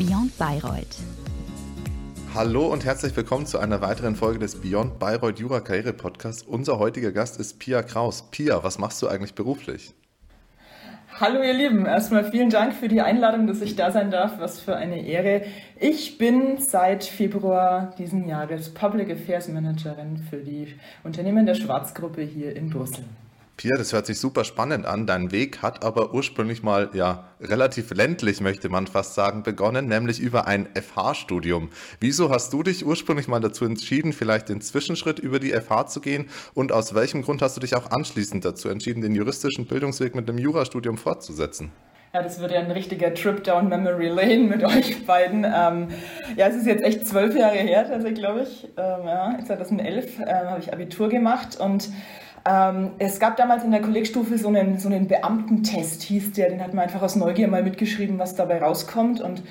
Beyond Bayreuth. Hallo und herzlich willkommen zu einer weiteren Folge des Beyond Bayreuth Jura Karriere Podcasts. Unser heutiger Gast ist Pia Kraus. Pia, was machst du eigentlich beruflich? Hallo ihr Lieben, erstmal vielen Dank für die Einladung, dass ich da sein darf. Was für eine Ehre. Ich bin seit Februar diesen Jahres Public Affairs Managerin für die Unternehmen der Schwarzgruppe hier in Brüssel. Pia, das hört sich super spannend an. Dein Weg hat aber ursprünglich mal ja relativ ländlich, möchte man fast sagen, begonnen, nämlich über ein FH-Studium. Wieso hast du dich ursprünglich mal dazu entschieden, vielleicht den Zwischenschritt über die FH zu gehen? Und aus welchem Grund hast du dich auch anschließend dazu entschieden, den juristischen Bildungsweg mit dem Jurastudium fortzusetzen? Ja, das wird ja ein richtiger Trip down Memory Lane mit euch beiden. Ähm, ja, es ist jetzt echt zwölf Jahre her, also glaube ich. Ähm, ja, 2011 ähm, habe ich Abitur gemacht und ähm, es gab damals in der Kollegstufe so einen, so einen Beamtentest, hieß der, den hat man einfach aus Neugier mal mitgeschrieben, was dabei rauskommt. Und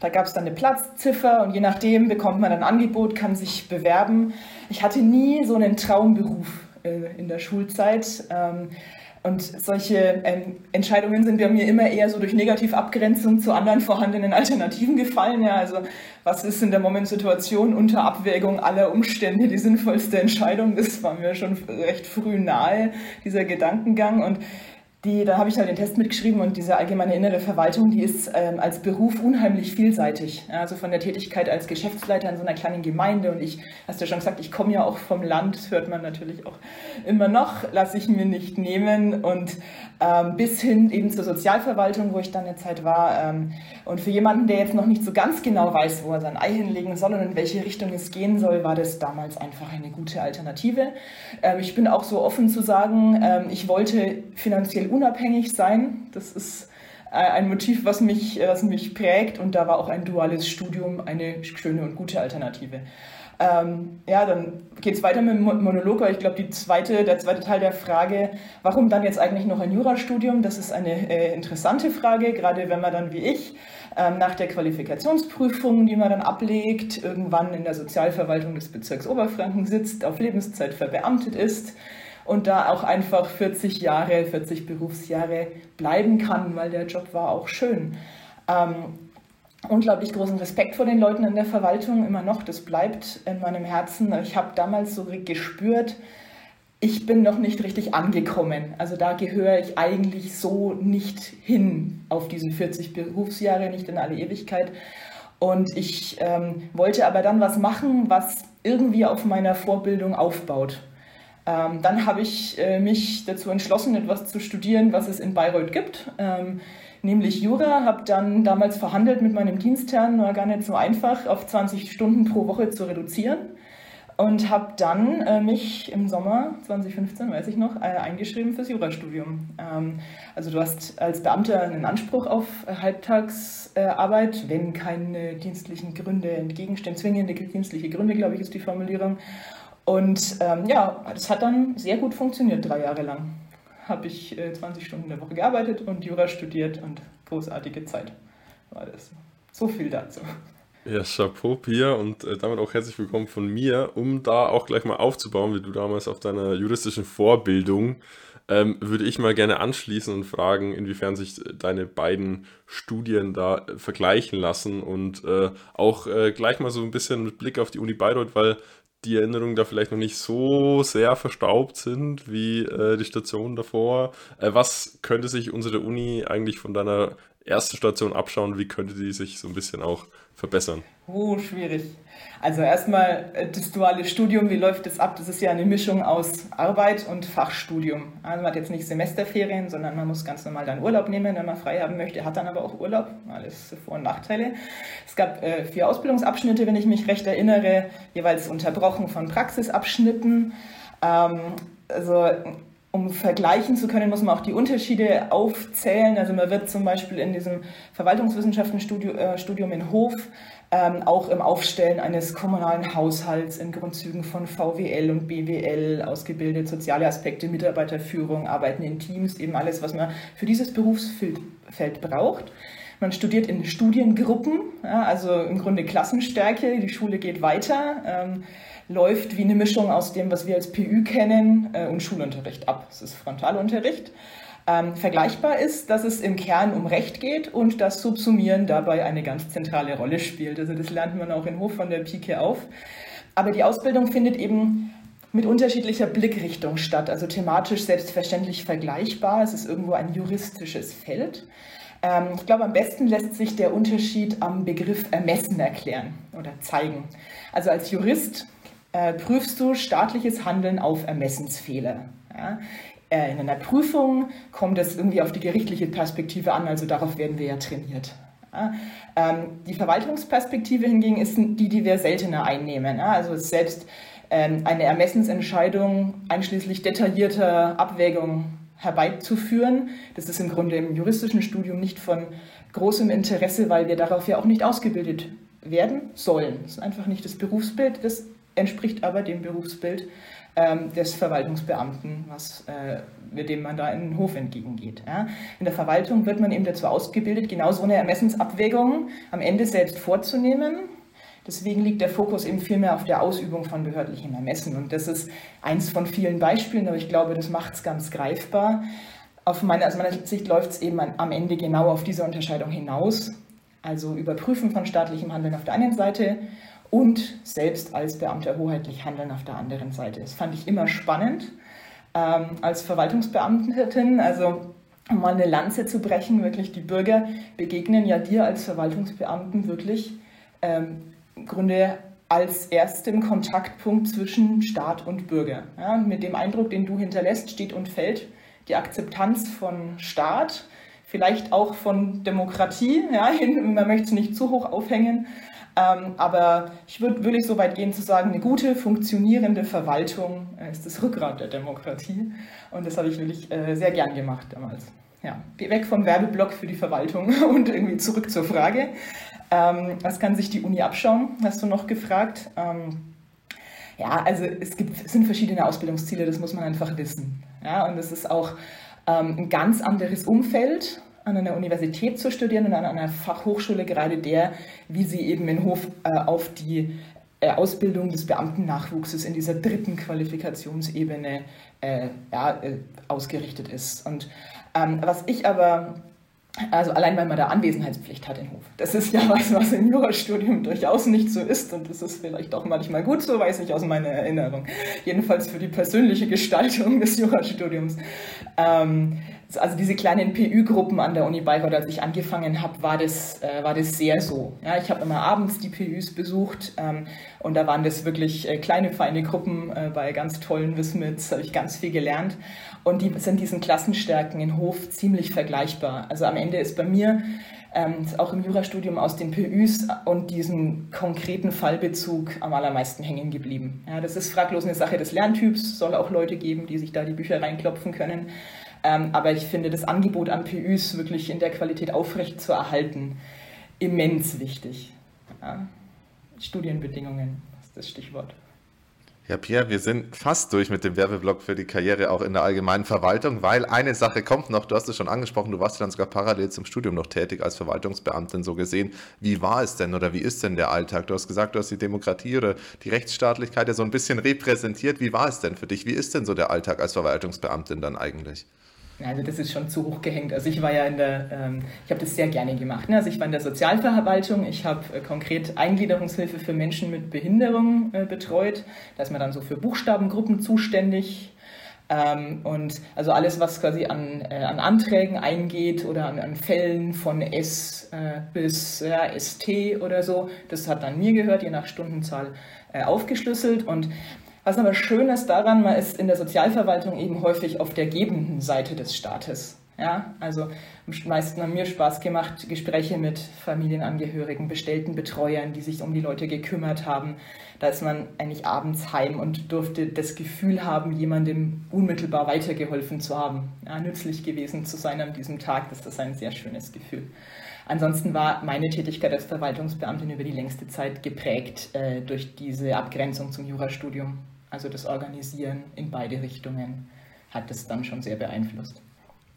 da gab es dann eine Platzziffer und je nachdem bekommt man ein Angebot, kann sich bewerben. Ich hatte nie so einen Traumberuf äh, in der Schulzeit. Ähm, und solche ähm, Entscheidungen sind bei mir immer eher so durch Negativabgrenzung zu anderen vorhandenen Alternativen gefallen. Ja, also was ist in der Momentsituation unter Abwägung aller Umstände die sinnvollste Entscheidung? Das war mir schon recht früh nahe, dieser Gedankengang. Und die, da habe ich halt den Test mitgeschrieben und diese allgemeine innere Verwaltung, die ist ähm, als Beruf unheimlich vielseitig. Ja, also von der Tätigkeit als Geschäftsleiter in so einer kleinen Gemeinde und ich, hast du ja schon gesagt, ich komme ja auch vom Land, das hört man natürlich auch immer noch, lasse ich mir nicht nehmen und ähm, bis hin eben zur Sozialverwaltung, wo ich dann eine Zeit war. Ähm, und für jemanden, der jetzt noch nicht so ganz genau weiß, wo er sein Ei hinlegen soll und in welche Richtung es gehen soll, war das damals einfach eine gute Alternative. Ähm, ich bin auch so offen zu sagen, ähm, ich wollte finanziell unabhängig sein. Das ist äh, ein Motiv, was mich, was mich prägt und da war auch ein duales Studium eine schöne und gute Alternative. Ähm, ja, dann geht es weiter mit dem Monolog, ich glaube, zweite, der zweite Teil der Frage, warum dann jetzt eigentlich noch ein Jurastudium, das ist eine äh, interessante Frage, gerade wenn man dann wie ich ähm, nach der Qualifikationsprüfung, die man dann ablegt, irgendwann in der Sozialverwaltung des Bezirks Oberfranken sitzt, auf Lebenszeit verbeamtet ist und da auch einfach 40 Jahre, 40 Berufsjahre bleiben kann, weil der Job war auch schön. Ähm, unglaublich großen Respekt vor den Leuten in der Verwaltung, immer noch, das bleibt in meinem Herzen. Ich habe damals so gespürt, ich bin noch nicht richtig angekommen. Also da gehöre ich eigentlich so nicht hin auf diese 40 Berufsjahre, nicht in alle Ewigkeit. Und ich ähm, wollte aber dann was machen, was irgendwie auf meiner Vorbildung aufbaut. Ähm, dann habe ich äh, mich dazu entschlossen, etwas zu studieren, was es in Bayreuth gibt, ähm, nämlich Jura. Habe dann damals verhandelt mit meinem Dienstherrn, war gar nicht so einfach, auf 20 Stunden pro Woche zu reduzieren. Und habe dann äh, mich im Sommer 2015, weiß ich noch, äh, eingeschrieben fürs Jurastudium. Ähm, also du hast als Beamter einen Anspruch auf Halbtagsarbeit, wenn keine dienstlichen Gründe entgegenstehen, zwingende dienstliche Gründe, glaube ich, ist die Formulierung. Und ähm, ja, das hat dann sehr gut funktioniert, drei Jahre lang. Habe ich äh, 20 Stunden in der Woche gearbeitet und Jura studiert und großartige Zeit war das. So viel dazu. Ja, Chapeau, Pia, und äh, damit auch herzlich willkommen von mir. Um da auch gleich mal aufzubauen, wie du damals auf deiner juristischen Vorbildung, ähm, würde ich mal gerne anschließen und fragen, inwiefern sich deine beiden Studien da äh, vergleichen lassen und äh, auch äh, gleich mal so ein bisschen mit Blick auf die Uni Bayreuth, weil die Erinnerungen da vielleicht noch nicht so sehr verstaubt sind wie äh, die Station davor. Äh, was könnte sich unsere Uni eigentlich von deiner ersten Station abschauen? Wie könnte die sich so ein bisschen auch verbessern? Oh, schwierig. Also erstmal äh, das duale Studium, wie läuft das ab? Das ist ja eine Mischung aus Arbeit und Fachstudium. Also man hat jetzt nicht Semesterferien, sondern man muss ganz normal dann Urlaub nehmen, wenn man frei haben möchte, hat dann aber auch Urlaub. Alles Vor- und Nachteile. Es gab äh, vier Ausbildungsabschnitte, wenn ich mich recht erinnere, jeweils unterbrochen von Praxisabschnitten. Ähm, also um vergleichen zu können, muss man auch die Unterschiede aufzählen. Also man wird zum Beispiel in diesem Verwaltungswissenschaftenstudium äh, in Hof ähm, auch im Aufstellen eines kommunalen Haushalts in Grundzügen von VWL und BWL ausgebildet, soziale Aspekte, Mitarbeiterführung, Arbeiten in Teams, eben alles, was man für dieses Berufsfeld braucht. Man studiert in Studiengruppen, ja, also im Grunde Klassenstärke, die Schule geht weiter, ähm, läuft wie eine Mischung aus dem, was wir als PÜ kennen, äh, und Schulunterricht ab. Es ist Frontalunterricht. Ähm, vergleichbar ist, dass es im Kern um Recht geht und das Subsumieren dabei eine ganz zentrale Rolle spielt. Also das lernt man auch in Hof von der Pike auf. Aber die Ausbildung findet eben mit unterschiedlicher Blickrichtung statt, also thematisch selbstverständlich vergleichbar. Es ist irgendwo ein juristisches Feld. Ähm, ich glaube, am besten lässt sich der Unterschied am Begriff Ermessen erklären oder zeigen. Also als Jurist äh, prüfst du staatliches Handeln auf Ermessensfehler. Ja? Äh, in einer Prüfung kommt es irgendwie auf die gerichtliche Perspektive an, also darauf werden wir ja trainiert. Ähm, die Verwaltungsperspektive hingegen ist die, die wir seltener einnehmen. Also selbst ähm, eine Ermessensentscheidung einschließlich detaillierter Abwägung herbeizuführen. Das ist im Grunde im juristischen Studium nicht von großem Interesse, weil wir darauf ja auch nicht ausgebildet werden sollen. Das ist einfach nicht das Berufsbild, das entspricht aber dem Berufsbild ähm, des Verwaltungsbeamten, was, äh, mit dem man da in den Hof entgegengeht. Ja. In der Verwaltung wird man eben dazu ausgebildet, genau so eine Ermessensabwägung am Ende selbst vorzunehmen. Deswegen liegt der Fokus eben viel mehr auf der Ausübung von behördlichem Ermessen. Und das ist eins von vielen Beispielen, aber ich glaube, das macht es ganz greifbar. Auf meine, aus meiner Sicht läuft es eben am Ende genau auf diese Unterscheidung hinaus. Also Überprüfen von staatlichem Handeln auf der einen Seite und selbst als Beamter hoheitlich handeln auf der anderen Seite. Das fand ich immer spannend ähm, als Verwaltungsbeamtin. Also um mal eine Lanze zu brechen, wirklich die Bürger begegnen ja dir als Verwaltungsbeamten wirklich ähm, im Grunde als erstem Kontaktpunkt zwischen Staat und Bürger. Ja, mit dem Eindruck, den du hinterlässt, steht und fällt die Akzeptanz von Staat, vielleicht auch von Demokratie. Ja, man möchte es nicht zu hoch aufhängen, ähm, aber ich würde wirklich so weit gehen zu sagen, eine gute, funktionierende Verwaltung äh, ist das Rückgrat der Demokratie. Und das habe ich wirklich äh, sehr gern gemacht damals. Ja, weg vom Werbeblock für die Verwaltung und irgendwie zurück zur Frage. Ähm, was kann sich die Uni abschauen, hast du noch gefragt. Ähm, ja, also es, gibt, es sind verschiedene Ausbildungsziele, das muss man einfach wissen. Ja, und es ist auch ähm, ein ganz anderes Umfeld an einer Universität zu studieren und an einer Fachhochschule, gerade der, wie sie eben in Hof äh, auf die äh, Ausbildung des Beamtennachwuchses in dieser dritten Qualifikationsebene äh, ja, äh, ausgerichtet ist. Und ähm, was ich aber also allein weil man da Anwesenheitspflicht hat in Hof. Das ist ja was, was im Jurastudium durchaus nicht so ist und das ist vielleicht auch manchmal gut so, weiß ich aus meiner Erinnerung. Jedenfalls für die persönliche Gestaltung des Jurastudiums. Ähm, also diese kleinen PÜ-Gruppen an der Uni Bayreuth, als ich angefangen habe, war das, äh, war das sehr so. Ja, ich habe immer abends die PÜs besucht ähm, und da waren das wirklich äh, kleine, feine Gruppen äh, bei ganz tollen Wismits, habe ich ganz viel gelernt. Und die sind diesen Klassenstärken in Hof ziemlich vergleichbar. Also am Ende ist bei mir ähm, auch im Jurastudium aus den PÜs und diesem konkreten Fallbezug am allermeisten hängen geblieben. Ja, das ist fraglos eine Sache des Lerntyps, soll auch Leute geben, die sich da die Bücher reinklopfen können. Ähm, aber ich finde das Angebot an PÜs wirklich in der Qualität aufrecht zu erhalten immens wichtig. Ja. Studienbedingungen ist das Stichwort. Ja, Pierre, wir sind fast durch mit dem Werbeblock für die Karriere auch in der allgemeinen Verwaltung, weil eine Sache kommt noch, du hast es schon angesprochen, du warst dann sogar parallel zum Studium noch tätig als Verwaltungsbeamtin so gesehen. Wie war es denn oder wie ist denn der Alltag? Du hast gesagt, du hast die Demokratie oder die Rechtsstaatlichkeit ja so ein bisschen repräsentiert. Wie war es denn für dich? Wie ist denn so der Alltag als Verwaltungsbeamtin dann eigentlich? Also das ist schon zu hoch gehängt. Also ich war ja in der, ähm, ich habe das sehr gerne gemacht. Ne? Also ich war in der Sozialverwaltung, ich habe äh, konkret Eingliederungshilfe für Menschen mit Behinderung äh, betreut. Da ist man dann so für Buchstabengruppen zuständig. Ähm, und also alles, was quasi an, äh, an Anträgen eingeht oder an, an Fällen von S äh, bis ST oder so, das hat dann mir gehört, je nach Stundenzahl äh, aufgeschlüsselt. Und was aber schön ist daran, man ist in der Sozialverwaltung eben häufig auf der gebenden Seite des Staates. Ja, also am meisten haben mir Spaß gemacht, Gespräche mit Familienangehörigen, bestellten Betreuern, die sich um die Leute gekümmert haben. Da ist man eigentlich abends heim und durfte das Gefühl haben, jemandem unmittelbar weitergeholfen zu haben, ja, nützlich gewesen zu sein an diesem Tag. Das ist ein sehr schönes Gefühl. Ansonsten war meine Tätigkeit als Verwaltungsbeamtin über die längste Zeit geprägt äh, durch diese Abgrenzung zum Jurastudium. Also das Organisieren in beide Richtungen hat es dann schon sehr beeinflusst.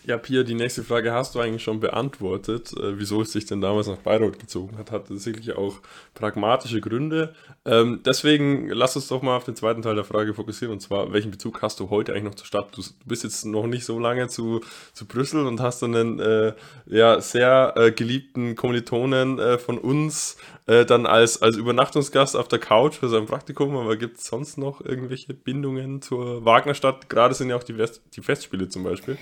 Ja, Pia, die nächste Frage hast du eigentlich schon beantwortet, äh, wieso es sich denn damals nach Bayreuth gezogen hat. Hat sicherlich auch pragmatische Gründe. Ähm, deswegen lass uns doch mal auf den zweiten Teil der Frage fokussieren und zwar, welchen Bezug hast du heute eigentlich noch zur Stadt? Du, bist jetzt noch nicht so lange zu, zu Brüssel und hast einen äh, ja, sehr äh, geliebten Kommilitonen äh, von uns äh, dann als, als Übernachtungsgast auf der Couch für sein Praktikum, aber gibt es sonst noch irgendwelche Bindungen zur Wagnerstadt? Gerade sind ja auch die, West die Festspiele zum Beispiel.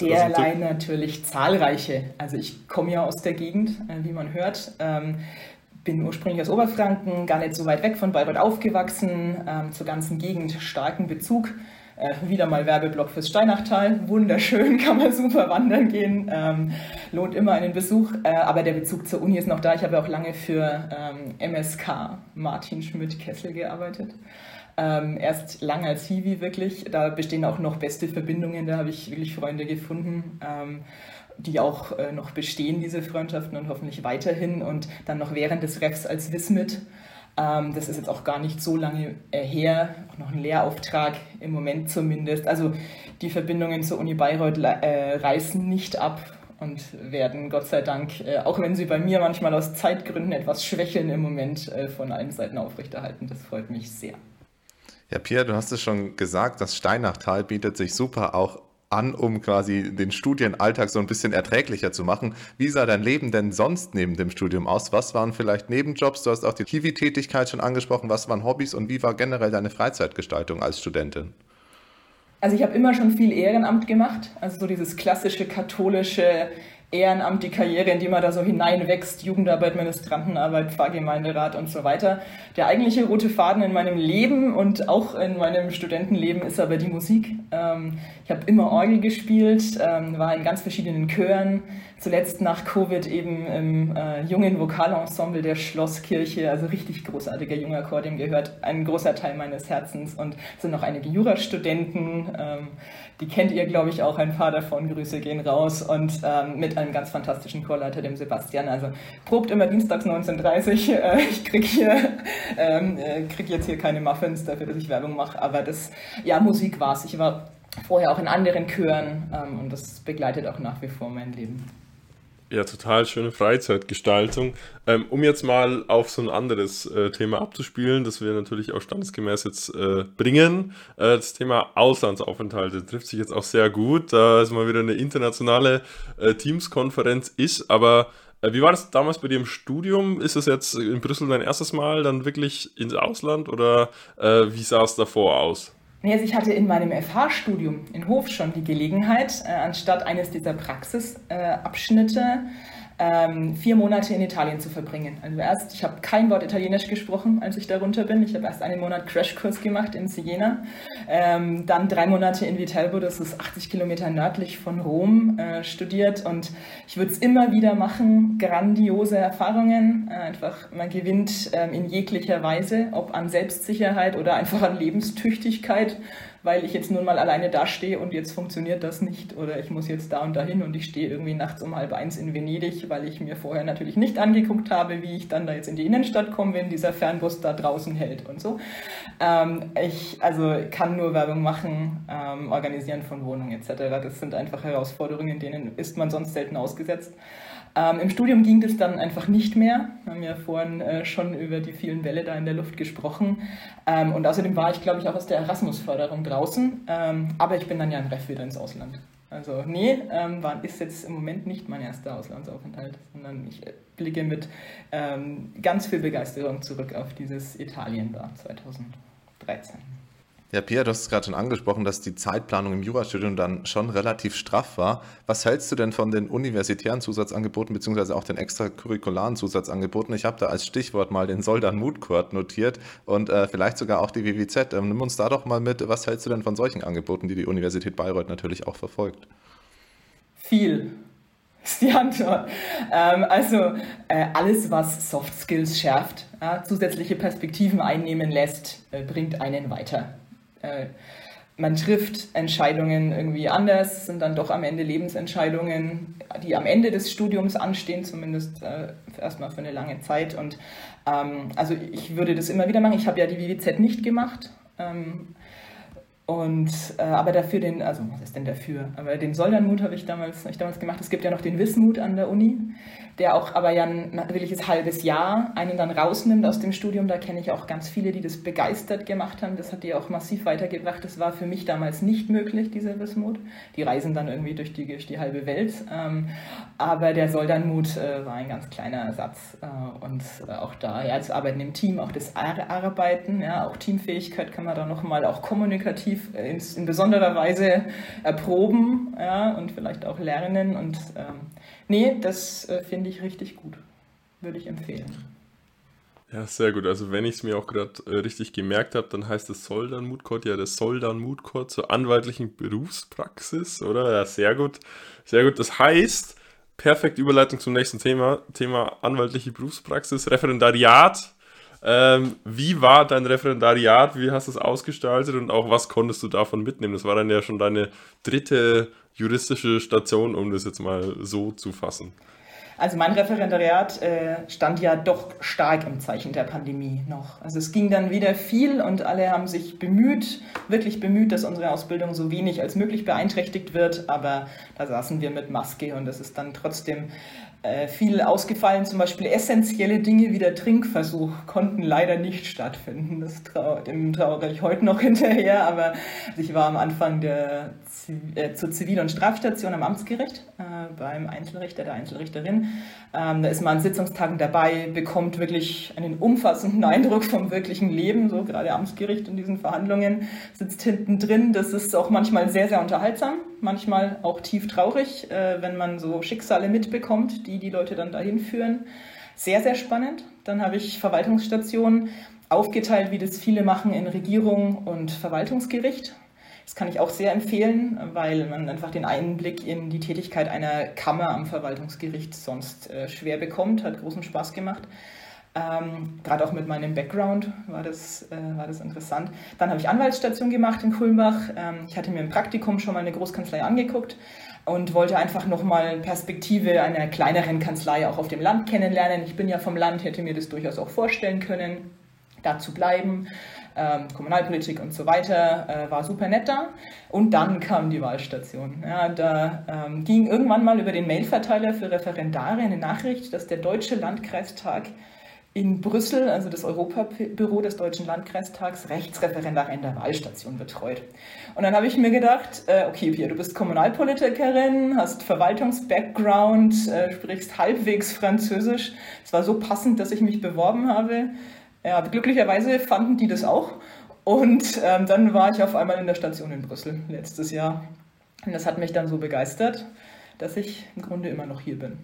Derlei natürlich zahlreiche. Also ich komme ja aus der Gegend, äh, wie man hört. Ähm, bin ursprünglich aus Oberfranken, gar nicht so weit weg von Bayreuth aufgewachsen, ähm, zur ganzen Gegend starken Bezug. Äh, wieder mal Werbeblock fürs Steinachtal. Wunderschön, kann man super wandern gehen. Ähm, lohnt immer einen Besuch. Äh, aber der Bezug zur Uni ist noch da. Ich habe auch lange für ähm, MSK Martin Schmidt-Kessel gearbeitet. Ähm, erst lange als Hiwi wirklich. Da bestehen auch noch beste Verbindungen. Da habe ich wirklich Freunde gefunden, ähm, die auch äh, noch bestehen, diese Freundschaften und hoffentlich weiterhin. Und dann noch während des Refs als Wismit. Ähm, das ist jetzt auch gar nicht so lange äh, her. Auch noch ein Lehrauftrag im Moment zumindest. Also die Verbindungen zur Uni Bayreuth äh, reißen nicht ab und werden Gott sei Dank, äh, auch wenn sie bei mir manchmal aus Zeitgründen etwas schwächeln im Moment, von allen Seiten aufrechterhalten. Das freut mich sehr. Ja, Pierre, du hast es schon gesagt, das Steinachtal bietet sich super auch an, um quasi den Studienalltag so ein bisschen erträglicher zu machen. Wie sah dein Leben denn sonst neben dem Studium aus? Was waren vielleicht Nebenjobs? Du hast auch die Kiwi-Tätigkeit schon angesprochen. Was waren Hobbys und wie war generell deine Freizeitgestaltung als Studentin? Also ich habe immer schon viel Ehrenamt gemacht, also so dieses klassische katholische Ehrenamt, die Karriere, in die man da so hineinwächst, Jugendarbeit, Ministrantenarbeit, Pfarrgemeinderat und so weiter. Der eigentliche rote Faden in meinem Leben und auch in meinem Studentenleben ist aber die Musik. Ähm, ich habe immer Orgel gespielt, ähm, war in ganz verschiedenen Chören, zuletzt nach Covid eben im äh, jungen Vokalensemble der Schlosskirche, also richtig großartiger junger Chor, dem gehört ein großer Teil meines Herzens und sind noch einige Jurastudenten. Ähm, die kennt ihr, glaube ich, auch ein paar davon. Grüße gehen raus. Und ähm, mit einem ganz fantastischen Chorleiter, dem Sebastian. Also probt immer dienstags 19.30 Uhr. Äh, ich kriege hier, ähm, äh, krieg jetzt hier keine Muffins dafür, dass ich Werbung mache. Aber das, ja, Musik war es. Ich war vorher auch in anderen Chören ähm, und das begleitet auch nach wie vor mein Leben. Ja, total schöne Freizeitgestaltung. Ähm, um jetzt mal auf so ein anderes äh, Thema abzuspielen, das wir natürlich auch standesgemäß jetzt äh, bringen. Äh, das Thema Auslandsaufenthalte trifft sich jetzt auch sehr gut, da es mal wieder eine internationale äh, Teams-Konferenz ist. Aber äh, wie war das damals bei dir im Studium? Ist es jetzt in Brüssel dein erstes Mal dann wirklich ins Ausland oder äh, wie sah es davor aus? Also ich hatte in meinem FH-Studium in Hof schon die Gelegenheit, äh, anstatt eines dieser Praxisabschnitte äh, ähm, vier Monate in Italien zu verbringen. Also erst, ich habe kein Wort Italienisch gesprochen, als ich darunter bin. Ich habe erst einen Monat Crashkurs gemacht in Siena, ähm, dann drei Monate in Viterbo, das ist 80 Kilometer nördlich von Rom, äh, studiert und ich würde es immer wieder machen. Grandiose Erfahrungen, äh, einfach man gewinnt äh, in jeglicher Weise, ob an Selbstsicherheit oder einfach an Lebenstüchtigkeit weil ich jetzt nun mal alleine da stehe und jetzt funktioniert das nicht oder ich muss jetzt da und dahin und ich stehe irgendwie nachts um halb eins in Venedig, weil ich mir vorher natürlich nicht angeguckt habe, wie ich dann da jetzt in die Innenstadt komme, wenn dieser Fernbus da draußen hält und so. Ähm, ich also kann nur Werbung machen, ähm, organisieren von Wohnungen etc. Das sind einfach Herausforderungen, denen ist man sonst selten ausgesetzt. Ähm, Im Studium ging das dann einfach nicht mehr. Wir haben ja vorhin äh, schon über die vielen Bälle da in der Luft gesprochen. Ähm, und außerdem war ich, glaube ich, auch aus der Erasmus-Förderung draußen. Ähm, aber ich bin dann ja im Ref wieder ins Ausland. Also nee, ähm, war, ist jetzt im Moment nicht mein erster Auslandsaufenthalt, sondern ich blicke mit ähm, ganz viel Begeisterung zurück auf dieses Italien da 2013. Ja, Pia, du hast es gerade schon angesprochen, dass die Zeitplanung im Jurastudium dann schon relativ straff war. Was hältst du denn von den universitären Zusatzangeboten beziehungsweise auch den extracurricularen Zusatzangeboten? Ich habe da als Stichwort mal den Soldan Court notiert und äh, vielleicht sogar auch die WWZ. Ähm, nimm uns da doch mal mit. Was hältst du denn von solchen Angeboten, die die Universität Bayreuth natürlich auch verfolgt? Viel ist die Antwort. Ähm, also äh, alles, was Soft Skills schärft, äh, zusätzliche Perspektiven einnehmen lässt, äh, bringt einen weiter. Äh, man trifft Entscheidungen irgendwie anders, sind dann doch am Ende Lebensentscheidungen, die am Ende des Studiums anstehen, zumindest äh, erstmal für eine lange Zeit. Und ähm, also ich würde das immer wieder machen. Ich habe ja die WWZ nicht gemacht. Ähm, Und äh, aber dafür den, also was ist denn dafür? Aber den Soldernmut habe ich damals, hab ich damals gemacht. Es gibt ja noch den Wismut an der Uni der auch aber ja ein wirkliches halbes Jahr einen dann rausnimmt aus dem Studium. Da kenne ich auch ganz viele, die das begeistert gemacht haben. Das hat die auch massiv weitergebracht. Das war für mich damals nicht möglich, dieser Wismut. Die reisen dann irgendwie durch die, durch die halbe Welt. Ähm, aber der Soldernmut äh, war ein ganz kleiner Ersatz. Äh, und äh, auch da, ja, das Arbeiten im Team, auch das Arbeiten, ja, auch Teamfähigkeit kann man da nochmal auch kommunikativ in, in besonderer Weise erproben ja, und vielleicht auch lernen. Und ähm, Nee, das äh, finde ich richtig gut. Würde ich empfehlen. Ja, sehr gut. Also wenn ich es mir auch gerade äh, richtig gemerkt habe, dann heißt das Soldan Moodcourt ja das Soldan Moodcourt zur anwaltlichen Berufspraxis, oder? Ja, sehr gut. Sehr gut. Das heißt, perfekte Überleitung zum nächsten Thema, Thema anwaltliche Berufspraxis, Referendariat. Ähm, wie war dein Referendariat? Wie hast du es ausgestaltet und auch was konntest du davon mitnehmen? Das war dann ja schon deine dritte juristische Station, um das jetzt mal so zu fassen? Also mein Referendariat äh, stand ja doch stark im Zeichen der Pandemie noch. Also es ging dann wieder viel und alle haben sich bemüht, wirklich bemüht, dass unsere Ausbildung so wenig als möglich beeinträchtigt wird. Aber da saßen wir mit Maske und es ist dann trotzdem viel ausgefallen. Zum Beispiel essentielle Dinge wie der Trinkversuch konnten leider nicht stattfinden. Das trau dem trauere ich heute noch hinterher, aber ich war am Anfang der, äh, zur Zivil- und Strafstation am Amtsgericht äh, beim Einzelrichter, der Einzelrichterin. Ähm, da ist man an Sitzungstagen dabei, bekommt wirklich einen umfassenden Eindruck vom wirklichen Leben, so gerade Amtsgericht in diesen Verhandlungen, sitzt hinten drin. Das ist auch manchmal sehr, sehr unterhaltsam, manchmal auch tief traurig, äh, wenn man so Schicksale mitbekommt, die die Leute dann dahin führen. Sehr, sehr spannend. Dann habe ich Verwaltungsstationen aufgeteilt, wie das viele machen, in Regierung und Verwaltungsgericht. Das kann ich auch sehr empfehlen, weil man einfach den Einblick in die Tätigkeit einer Kammer am Verwaltungsgericht sonst äh, schwer bekommt. Hat großen Spaß gemacht. Ähm, Gerade auch mit meinem Background war das, äh, war das interessant. Dann habe ich Anwaltsstation gemacht in Kulmbach. Ähm, ich hatte mir im Praktikum schon mal eine Großkanzlei angeguckt und wollte einfach nochmal Perspektive einer kleineren Kanzlei auch auf dem Land kennenlernen. Ich bin ja vom Land, hätte mir das durchaus auch vorstellen können, da zu bleiben. Ähm, Kommunalpolitik und so weiter, äh, war super nett da. Und dann kam die Wahlstation. Ja, da ähm, ging irgendwann mal über den Mailverteiler für Referendare eine Nachricht, dass der Deutsche Landkreistag in Brüssel, also das Europabüro des Deutschen Landkreistags, Rechtsreferendar in der Wahlstation betreut. Und dann habe ich mir gedacht, äh, okay, Pia, du bist Kommunalpolitikerin, hast Verwaltungs-Background, äh, sprichst halbwegs Französisch. Es war so passend, dass ich mich beworben habe. Ja, glücklicherweise fanden die das auch. Und ähm, dann war ich auf einmal in der Station in Brüssel letztes Jahr. Und das hat mich dann so begeistert, dass ich im Grunde immer noch hier bin.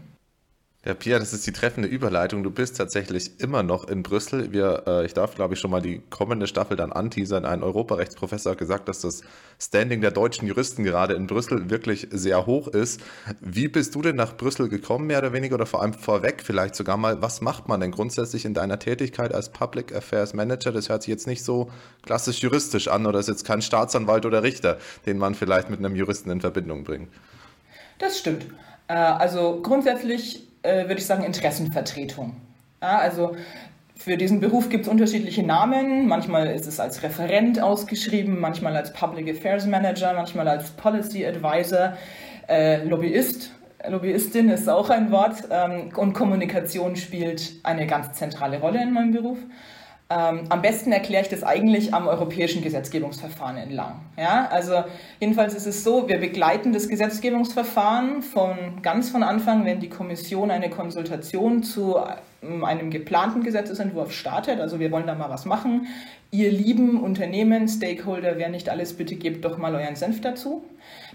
Ja, Pia, das ist die treffende Überleitung. Du bist tatsächlich immer noch in Brüssel. Wir, äh, ich darf, glaube ich, schon mal die kommende Staffel dann anteasern. Ein Europarechtsprofessor hat gesagt, dass das Standing der deutschen Juristen gerade in Brüssel wirklich sehr hoch ist. Wie bist du denn nach Brüssel gekommen, mehr oder weniger, oder vor allem vorweg vielleicht sogar mal, was macht man denn grundsätzlich in deiner Tätigkeit als Public Affairs Manager? Das hört sich jetzt nicht so klassisch juristisch an oder ist jetzt kein Staatsanwalt oder Richter, den man vielleicht mit einem Juristen in Verbindung bringt. Das stimmt. Äh, also grundsätzlich äh, würde ich sagen, Interessenvertretung. Ja, also für diesen Beruf gibt es unterschiedliche Namen. Manchmal ist es als Referent ausgeschrieben, manchmal als Public Affairs Manager, manchmal als Policy Advisor, äh, Lobbyist. Lobbyistin ist auch ein Wort. Ähm, und Kommunikation spielt eine ganz zentrale Rolle in meinem Beruf. Ähm, am besten erkläre ich das eigentlich am europäischen Gesetzgebungsverfahren entlang. Ja, also jedenfalls ist es so, wir begleiten das Gesetzgebungsverfahren von ganz von Anfang, wenn die Kommission eine Konsultation zu ähm, einem geplanten Gesetzesentwurf startet. Also wir wollen da mal was machen. Ihr lieben Unternehmen, Stakeholder, wer nicht alles, bitte gebt doch mal euren Senf dazu.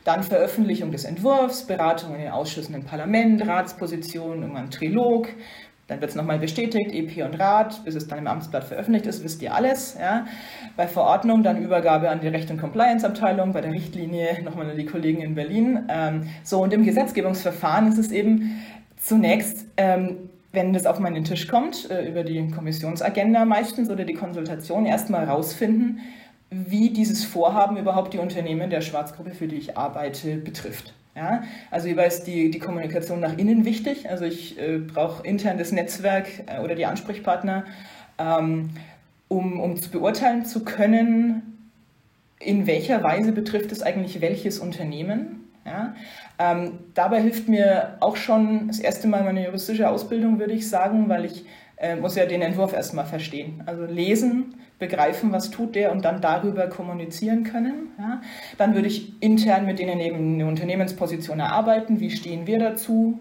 Dann Veröffentlichung des Entwurfs, Beratung in den Ausschüssen im Parlament, Ratsposition, irgendwann Trilog, dann wird es nochmal bestätigt, EP und Rat, bis es dann im Amtsblatt veröffentlicht ist, wisst ihr alles. Ja. Bei Verordnung dann Übergabe an die Recht- und Compliance-Abteilung, bei der Richtlinie nochmal an die Kollegen in Berlin. Ähm, so, und im Gesetzgebungsverfahren ist es eben zunächst, ähm, wenn das auf meinen Tisch kommt, äh, über die Kommissionsagenda meistens oder die Konsultation, erstmal rausfinden, wie dieses Vorhaben überhaupt die Unternehmen der Schwarzgruppe, für die ich arbeite, betrifft. Ja, also hierbei ist die, die Kommunikation nach innen wichtig. Also ich äh, brauche intern das Netzwerk äh, oder die Ansprechpartner, ähm, um, um zu beurteilen zu können, in welcher Weise betrifft es eigentlich welches Unternehmen. Ja? Ähm, dabei hilft mir auch schon das erste Mal meine juristische Ausbildung, würde ich sagen, weil ich äh, muss ja den Entwurf erstmal verstehen. Also lesen, begreifen, was tut der und dann darüber kommunizieren können. Ja? Dann würde ich intern mit denen eben eine Unternehmensposition erarbeiten, wie stehen wir dazu.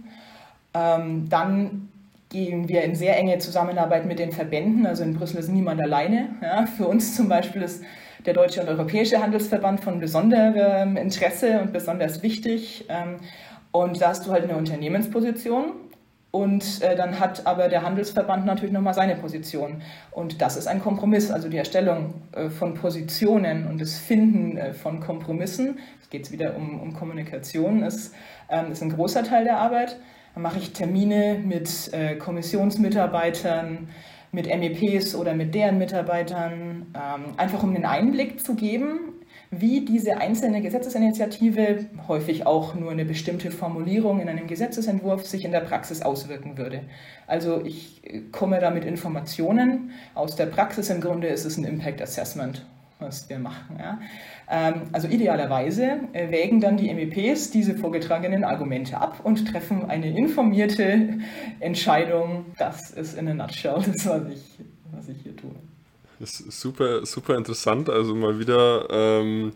Ähm, dann gehen wir in sehr enge Zusammenarbeit mit den Verbänden. Also in Brüssel ist niemand alleine. Ja? Für uns zum Beispiel ist der Deutsche und Europäische Handelsverband von besonderem Interesse und besonders wichtig. Ähm, und da hast du halt eine Unternehmensposition und äh, dann hat aber der Handelsverband natürlich nochmal seine Position. Und das ist ein Kompromiss, also die Erstellung äh, von Positionen und das Finden äh, von Kompromissen. Es geht wieder um, um Kommunikation, ist, ähm, ist ein großer Teil der Arbeit. Dann mache ich Termine mit äh, Kommissionsmitarbeitern, mit MEPs oder mit deren Mitarbeitern, ähm, einfach um den Einblick zu geben, wie diese einzelne Gesetzesinitiative, häufig auch nur eine bestimmte Formulierung in einem Gesetzesentwurf, sich in der Praxis auswirken würde. Also ich äh, komme da mit Informationen aus der Praxis. Im Grunde ist es ein Impact Assessment, was wir machen. Ja. Ähm, also idealerweise äh, wägen dann die MEPs diese vorgetragenen Argumente ab und treffen eine informierte Entscheidung. Das ist in a nutshell das, was ich, was ich hier tue. Das ist super, super interessant. Also mal wieder ähm,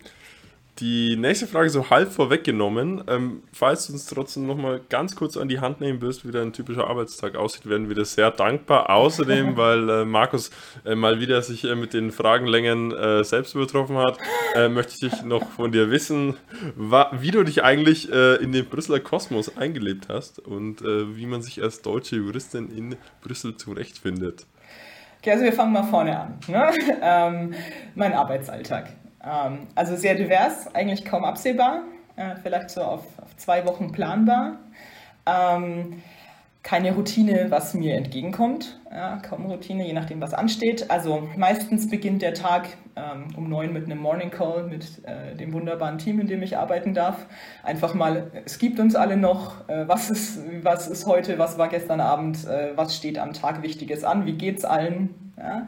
die nächste Frage so halb vorweggenommen. Ähm, falls du uns trotzdem nochmal ganz kurz an die Hand nehmen wirst, wie dein typischer Arbeitstag aussieht, werden wir dir sehr dankbar. Außerdem, weil äh, Markus äh, mal wieder sich äh, mit den Fragenlängen äh, selbst übertroffen hat, äh, möchte ich noch von dir wissen, wie du dich eigentlich äh, in den Brüsseler Kosmos eingelebt hast und wie man sich als deutsche Juristin in Brüssel zurechtfindet. Okay, also wir fangen mal vorne an. Ne? Ähm, mein Arbeitsalltag. Ähm, also sehr divers, eigentlich kaum absehbar, äh, vielleicht so auf, auf, zwei Wochen planbar. Ähm, keine Routine, was mir entgegenkommt. Ja, kaum Routine, je nachdem, was ansteht. Also meistens beginnt der Tag ähm, um neun mit einem Morning Call mit äh, dem wunderbaren Team, in dem ich arbeiten darf. Einfach mal, es gibt uns alle noch, äh, was, ist, was ist heute, was war gestern Abend, äh, was steht am Tag Wichtiges an, wie geht's allen. Ja?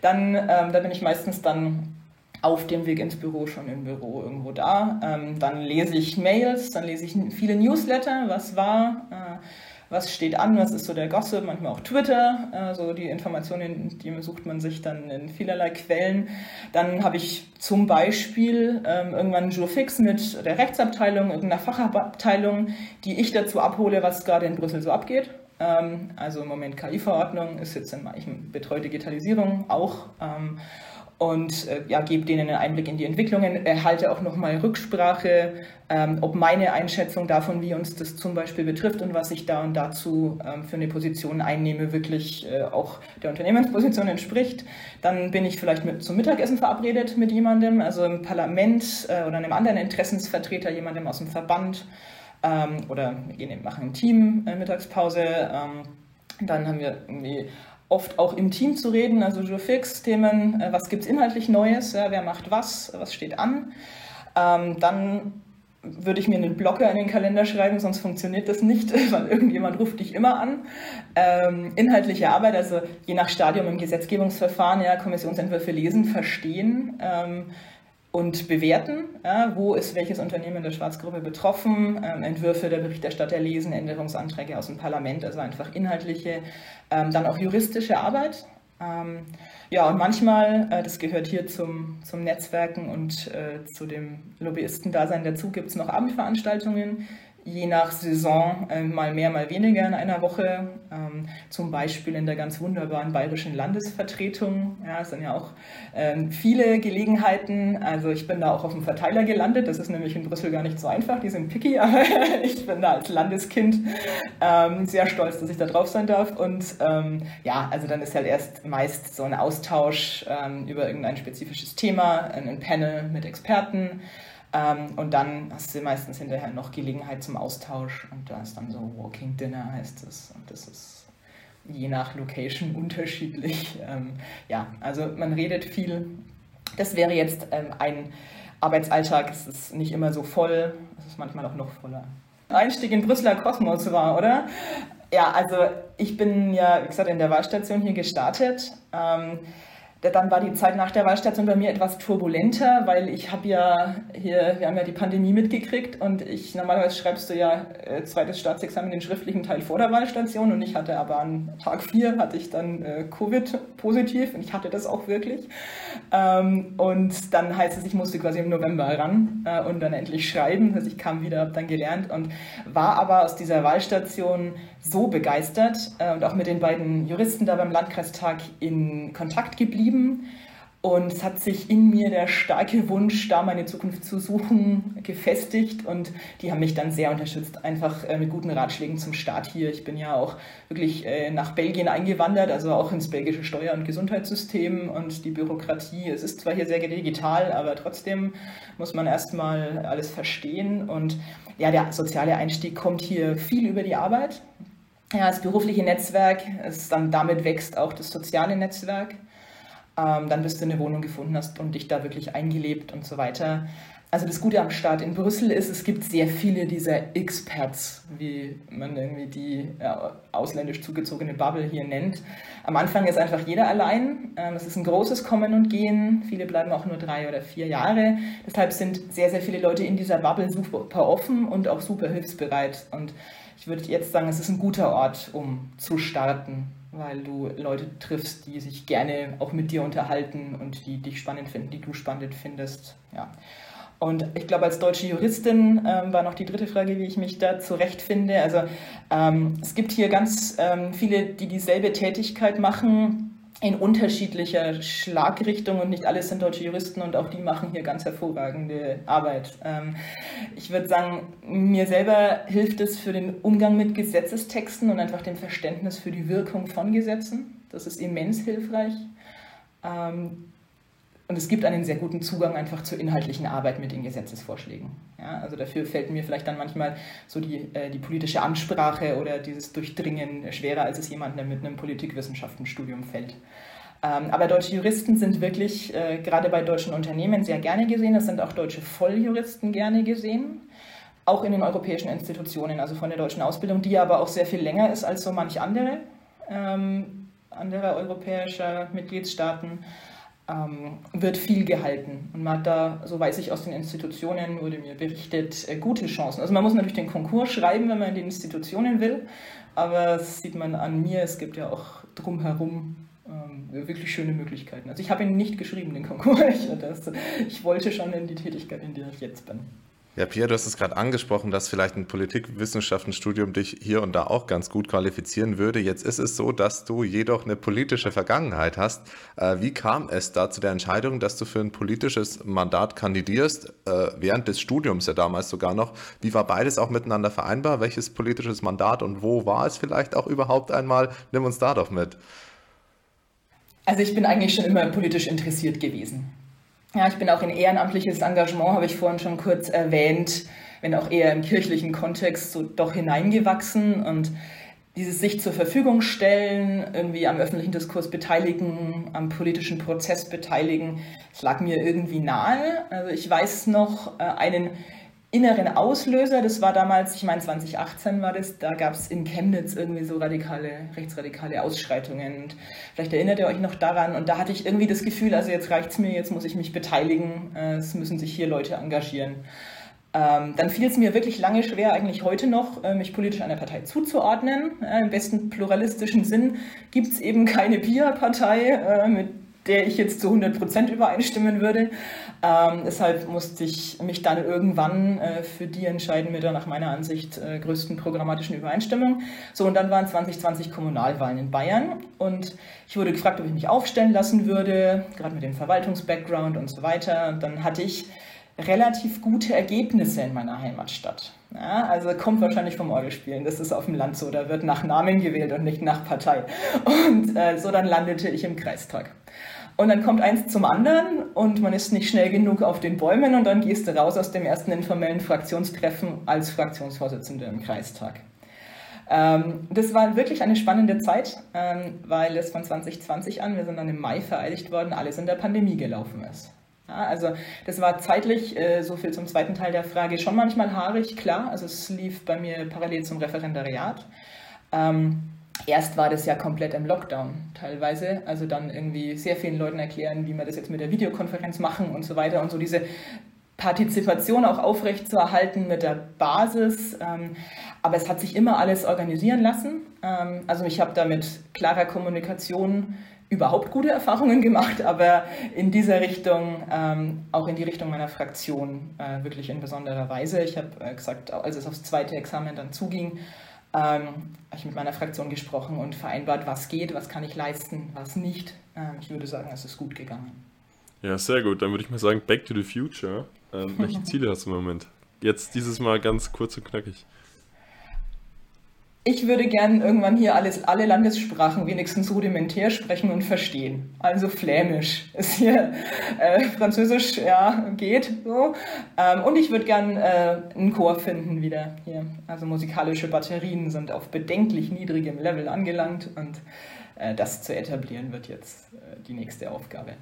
Dann, ähm, da bin ich meistens dann auf dem Weg ins Büro schon im Büro irgendwo da. Ähm, dann lese ich Mails, dann lese ich viele Newsletter, was war äh, was steht an, was ist so der Gossip, manchmal auch Twitter, also die Informationen, die sucht man sich dann in vielerlei Quellen. Dann habe ich zum Beispiel ähm, irgendwann einen Jurfix mit der Rechtsabteilung, irgendeiner Fachabteilung, die ich dazu abhole, was gerade in Brüssel so abgeht. Ähm, also im Moment KI-Verordnung ist jetzt in, ich betreue Digitalisierung auch. Ähm, und äh, ja, gebe denen einen Einblick in die Entwicklungen, erhalte auch nochmal Rücksprache, ähm, ob meine Einschätzung davon, wie uns das zum Beispiel betrifft und was ich da und dazu ähm, für eine Position einnehme, wirklich äh, auch der Unternehmensposition entspricht. Dann bin ich vielleicht mit, zum Mittagessen verabredet mit jemandem, also im Parlament äh, oder einem anderen Interessensvertreter, jemandem aus dem Verband ähm, oder wir gehen, machen ein Team äh, Mittagspause. Ähm, dann haben wir irgendwie oft auch im Team zu reden, also Jurfix-Themen, äh, was gibt es inhaltlich Neues, ja, wer macht was, was steht an. Ähm, dann würde ich mir einen Blocker in den Kalender schreiben, sonst funktioniert das nicht, weil irgendjemand ruft dich immer an. Ähm, inhaltliche Arbeit, also je nach Stadium im Gesetzgebungsverfahren, ja, Kommissionsentwürfe lesen, verstehen. Ähm, und bewerten, ja, wo ist welches Unternehmen der Schwarzgruppe betroffen, ähm, Entwürfe der Berichterstatter lesen, Änderungsanträge aus dem Parlament, also einfach inhaltliche, ähm, dann auch juristische Arbeit. Ähm, ja, und manchmal, äh, das gehört hier zum, zum Netzwerken und äh, zu dem Lobbyistendasein dazu, gibt es noch Abendveranstaltungen, je nach Saison äh, mal mehr, mal weniger in einer Woche. Ähm, zum Beispiel in der ganz wunderbaren bayerischen Landesvertretung. Ja, es sind ja auch ähm, viele Gelegenheiten. Also ich bin da auch auf dem Verteiler gelandet. Das ist nämlich in Brüssel gar nicht so einfach. Die sind picky, aber ich bin da als Landeskind ähm, sehr stolz, dass ich da drauf sein darf. Und ähm, ja, also dann ist halt erst meist so ein Austausch ähm, über irgendein spezifisches Thema, ein Panel mit Experten. Ähm, und dann hast du meistens hinterher noch Gelegenheit zum Austausch und da ist dann so Walking Dinner heißt es und das ist je nach Location unterschiedlich. Ähm, ja, also man redet viel. Das wäre jetzt ähm, ein Arbeitsalltag, es ist nicht immer so voll, es ist manchmal auch noch voller. Einstieg in Brüsseler Kosmos war, oder? Ja, also ich bin ja, wie gesagt, in der Wahlstation hier gestartet. Ähm, dann war die Zeit nach der Wahlstation bei mir etwas turbulenter, weil ich habe ja hier, wir haben ja die Pandemie mitgekriegt und ich, normalerweise schreibst du ja äh, zweites Staatsexamen den schriftlichen Teil vor der Wahlstation und ich hatte aber an Tag 4 hatte ich dann äh, Covid positiv und ich hatte das auch wirklich. Ähm, und dann heißt es, ich musste quasi im November ran äh, und dann endlich schreiben. Also ich kam wieder, habe dann gelernt und war aber aus dieser Wahlstation so begeistert äh, und auch mit den beiden Juristen da beim Landkreistag in Kontakt geblieben. Und es hat sich in mir der starke Wunsch, da meine Zukunft zu suchen, gefestigt. Und die haben mich dann sehr unterstützt, einfach äh, mit guten Ratschlägen zum Start hier. Ich bin ja auch wirklich äh, nach Belgien eingewandert, also auch ins belgische Steuer- und Gesundheitssystem und die Bürokratie. Es ist zwar hier sehr digital, aber trotzdem muss man erstmal alles verstehen. Und ja, der soziale Einstieg kommt hier viel über die Arbeit ja, das berufliche Netzwerk, es dann damit wächst auch das soziale Netzwerk. Ähm, dann bis du eine Wohnung gefunden hast und dich da wirklich eingelebt und so weiter. Also das Gute am Start in Brüssel ist, es gibt sehr viele dieser Experts, wie man irgendwie die ja, ausländisch zugezogene Bubble hier nennt. Am Anfang ist einfach jeder allein. Ähm, es ist ein großes Kommen und Gehen. Viele bleiben auch nur drei oder vier Jahre. Deshalb sind sehr, sehr viele Leute in dieser Bubble super offen und auch super hilfsbereit. Und ich würde jetzt sagen, es ist ein guter Ort, um zu starten, weil du Leute triffst, die sich gerne auch mit dir unterhalten und die dich spannend finden, die du spannend findest. Ja. Und ich glaube, als deutsche Juristin ähm, war noch die dritte Frage, wie ich mich da zurechtfinde. Also ähm, es gibt hier ganz ähm, viele, die dieselbe Tätigkeit machen in unterschiedlicher Schlagrichtung und nicht alles sind deutsche Juristen und auch die machen hier ganz hervorragende Arbeit. Ähm, ich würde sagen, mir selber hilft es für den Umgang mit Gesetzestexten und einfach dem Verständnis für die Wirkung von Gesetzen. Das ist immens hilfreich. Ähm, und es gibt einen sehr guten Zugang einfach zur inhaltlichen Arbeit mit den Gesetzesvorschlägen. Ja, also dafür fällt mir vielleicht dann manchmal so die, äh, die politische Ansprache oder dieses Durchdringen schwerer, als es jemandem, mit einem Politikwissenschaftenstudium fällt. Ähm, aber deutsche Juristen sind wirklich äh, gerade bei deutschen Unternehmen sehr gerne gesehen. Es sind auch deutsche Volljuristen gerne gesehen. Auch in den europäischen Institutionen, also von der deutschen Ausbildung, die aber auch sehr viel länger ist als so manch andere ähm, anderer europäischer Mitgliedstaaten wird viel gehalten. Und man hat da, so weiß ich aus den Institutionen, wurde mir berichtet, äh, gute Chancen. Also man muss natürlich den Konkurs schreiben, wenn man in die Institutionen will, aber das sieht man an mir, es gibt ja auch drumherum ähm, wirklich schöne Möglichkeiten. Also ich habe ihn nicht geschrieben, den Konkurs. Ich, das, ich wollte schon in die Tätigkeit, in der ich jetzt bin. Ja, Pierre, du hast es gerade angesprochen, dass vielleicht ein Politikwissenschaftenstudium dich hier und da auch ganz gut qualifizieren würde. Jetzt ist es so, dass du jedoch eine politische Vergangenheit hast. Äh, wie kam es da zu der Entscheidung, dass du für ein politisches Mandat kandidierst, äh, während des Studiums ja damals sogar noch? Wie war beides auch miteinander vereinbar? Welches politisches Mandat und wo war es vielleicht auch überhaupt einmal? Nimm uns da doch mit. Also ich bin eigentlich schon immer politisch interessiert gewesen. Ja, ich bin auch in ehrenamtliches Engagement, habe ich vorhin schon kurz erwähnt, wenn auch eher im kirchlichen Kontext so doch hineingewachsen und dieses sich zur Verfügung stellen, irgendwie am öffentlichen Diskurs beteiligen, am politischen Prozess beteiligen, das lag mir irgendwie nahe. Also ich weiß noch äh, einen inneren Auslöser, das war damals, ich meine 2018 war das, da gab es in Chemnitz irgendwie so radikale, rechtsradikale Ausschreitungen. Und vielleicht erinnert ihr euch noch daran. Und da hatte ich irgendwie das Gefühl, also jetzt reicht es mir, jetzt muss ich mich beteiligen, äh, es müssen sich hier Leute engagieren. Ähm, dann fiel es mir wirklich lange schwer, eigentlich heute noch, äh, mich politisch einer Partei zuzuordnen. Äh, Im besten pluralistischen Sinn gibt es eben keine PIA-Partei, äh, mit der ich jetzt zu 100 Prozent übereinstimmen würde. Ähm, deshalb musste ich mich dann irgendwann äh, für die entscheiden mit der nach meiner Ansicht äh, größten programmatischen Übereinstimmung. So, und dann waren 2020 Kommunalwahlen in Bayern und ich wurde gefragt, ob ich mich aufstellen lassen würde, gerade mit dem Verwaltungsbackground und so weiter. Und dann hatte ich relativ gute Ergebnisse in meiner Heimatstadt. Ja, also kommt wahrscheinlich vom Orgelspielen. Das ist auf dem Land so. Da wird nach Namen gewählt und nicht nach Partei. Und äh, so dann landete ich im Kreistag. Und dann kommt eins zum anderen und man ist nicht schnell genug auf den Bäumen und dann gehst du raus aus dem ersten informellen Fraktionstreffen als Fraktionsvorsitzende im Kreistag. Ähm, das war wirklich eine spannende Zeit, ähm, weil es von 2020 an, wir sind dann im Mai vereidigt worden, alles in der Pandemie gelaufen ist. Ja, also das war zeitlich, äh, so viel zum zweiten Teil der Frage, schon manchmal haarig, klar. Also es lief bei mir parallel zum Referendariat. Ähm, erst war das ja komplett im Lockdown teilweise. Also dann irgendwie sehr vielen Leuten erklären, wie wir das jetzt mit der Videokonferenz machen und so weiter und so diese Partizipation auch aufrecht zu erhalten mit der Basis. Ähm, aber es hat sich immer alles organisieren lassen. Ähm, also ich habe da mit klarer Kommunikation überhaupt gute Erfahrungen gemacht, aber in dieser Richtung, ähm, auch in die Richtung meiner Fraktion, äh, wirklich in besonderer Weise. Ich habe äh, gesagt, als es aufs zweite Examen dann zuging, ähm, habe ich mit meiner Fraktion gesprochen und vereinbart, was geht, was kann ich leisten, was nicht. Ähm, ich würde sagen, es ist gut gegangen. Ja, sehr gut. Dann würde ich mal sagen, Back to the Future. Ähm, welche Ziele hast du im Moment? Jetzt dieses Mal ganz kurz und knackig. Ich würde gern irgendwann hier alles, alle Landessprachen wenigstens rudimentär sprechen und verstehen. Also Flämisch ist hier, äh, Französisch, ja, geht so. Ähm, und ich würde gern äh, einen Chor finden wieder hier. Also musikalische Batterien sind auf bedenklich niedrigem Level angelangt und äh, das zu etablieren wird jetzt äh, die nächste Aufgabe.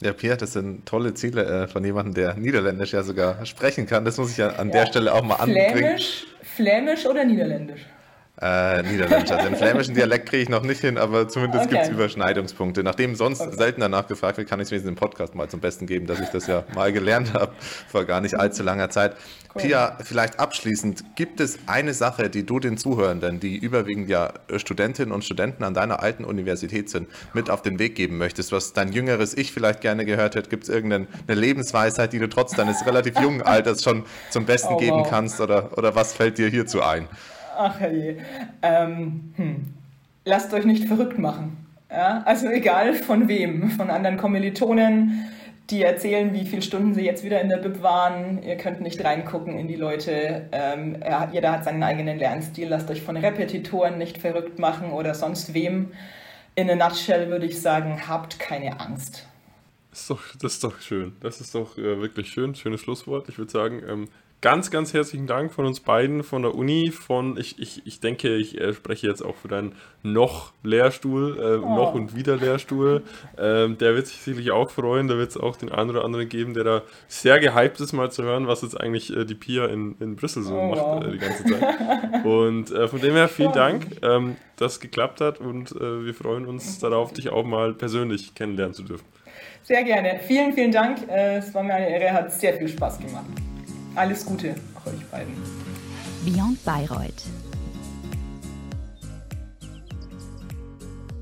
Ja, Pierre, das sind tolle Ziele äh, von jemandem, der Niederländisch ja sogar sprechen kann. Das muss ich ja an ja, der Stelle auch mal anbringen. Flämisch, Flämisch oder Niederländisch? Äh, Niederländisch. Also den flämischen Dialekt kriege ich noch nicht hin, aber zumindest okay. gibt es Überschneidungspunkte. Nachdem sonst okay. selten danach gefragt wird, kann ich es wenigstens im Podcast mal zum Besten geben, dass ich das ja mal gelernt habe vor gar nicht allzu langer Zeit. Cool. Pia, vielleicht abschließend, gibt es eine Sache, die du den Zuhörenden, die überwiegend ja Studentinnen und Studenten an deiner alten Universität sind, mit auf den Weg geben möchtest, was dein jüngeres Ich vielleicht gerne gehört hätte? Gibt es irgendeine Lebensweisheit, die du trotz deines relativ jungen Alters schon zum Besten oh, geben wow. kannst oder, oder was fällt dir hierzu ein? Ach je. Ähm, hm. Lasst euch nicht verrückt machen. Ja? Also egal von wem, von anderen Kommilitonen, die erzählen, wie viele Stunden sie jetzt wieder in der Bib waren. Ihr könnt nicht reingucken in die Leute. Ähm, jeder hat seinen eigenen Lernstil. Lasst euch von Repetitoren nicht verrückt machen oder sonst wem. In a nutshell würde ich sagen, habt keine Angst. Das ist doch, das ist doch schön. Das ist doch äh, wirklich schön. Schönes Schlusswort. Ich würde sagen, ähm, ganz, ganz herzlichen Dank von uns beiden, von der Uni, von, ich, ich, ich denke, ich äh, spreche jetzt auch für deinen noch Lehrstuhl, äh, oh. noch und wieder Lehrstuhl. Ähm, der wird sich sicherlich auch freuen, da wird es auch den einen oder anderen geben, der da sehr gehypt ist, mal zu hören, was jetzt eigentlich äh, die Pia in, in Brüssel so oh, macht wow. Äh, die ganze Zeit. Und äh, von dem her vielen Dank, ähm, dass es geklappt hat und wir freuen uns darauf, dich auch mal persönlich kennenlernen zu dürfen. Sehr gerne. Vielen, vielen Dank. es war mir eine Ehre, hat sehr viel Spaß gemacht. Alles Gute euch beiden. Beyond Bayreuth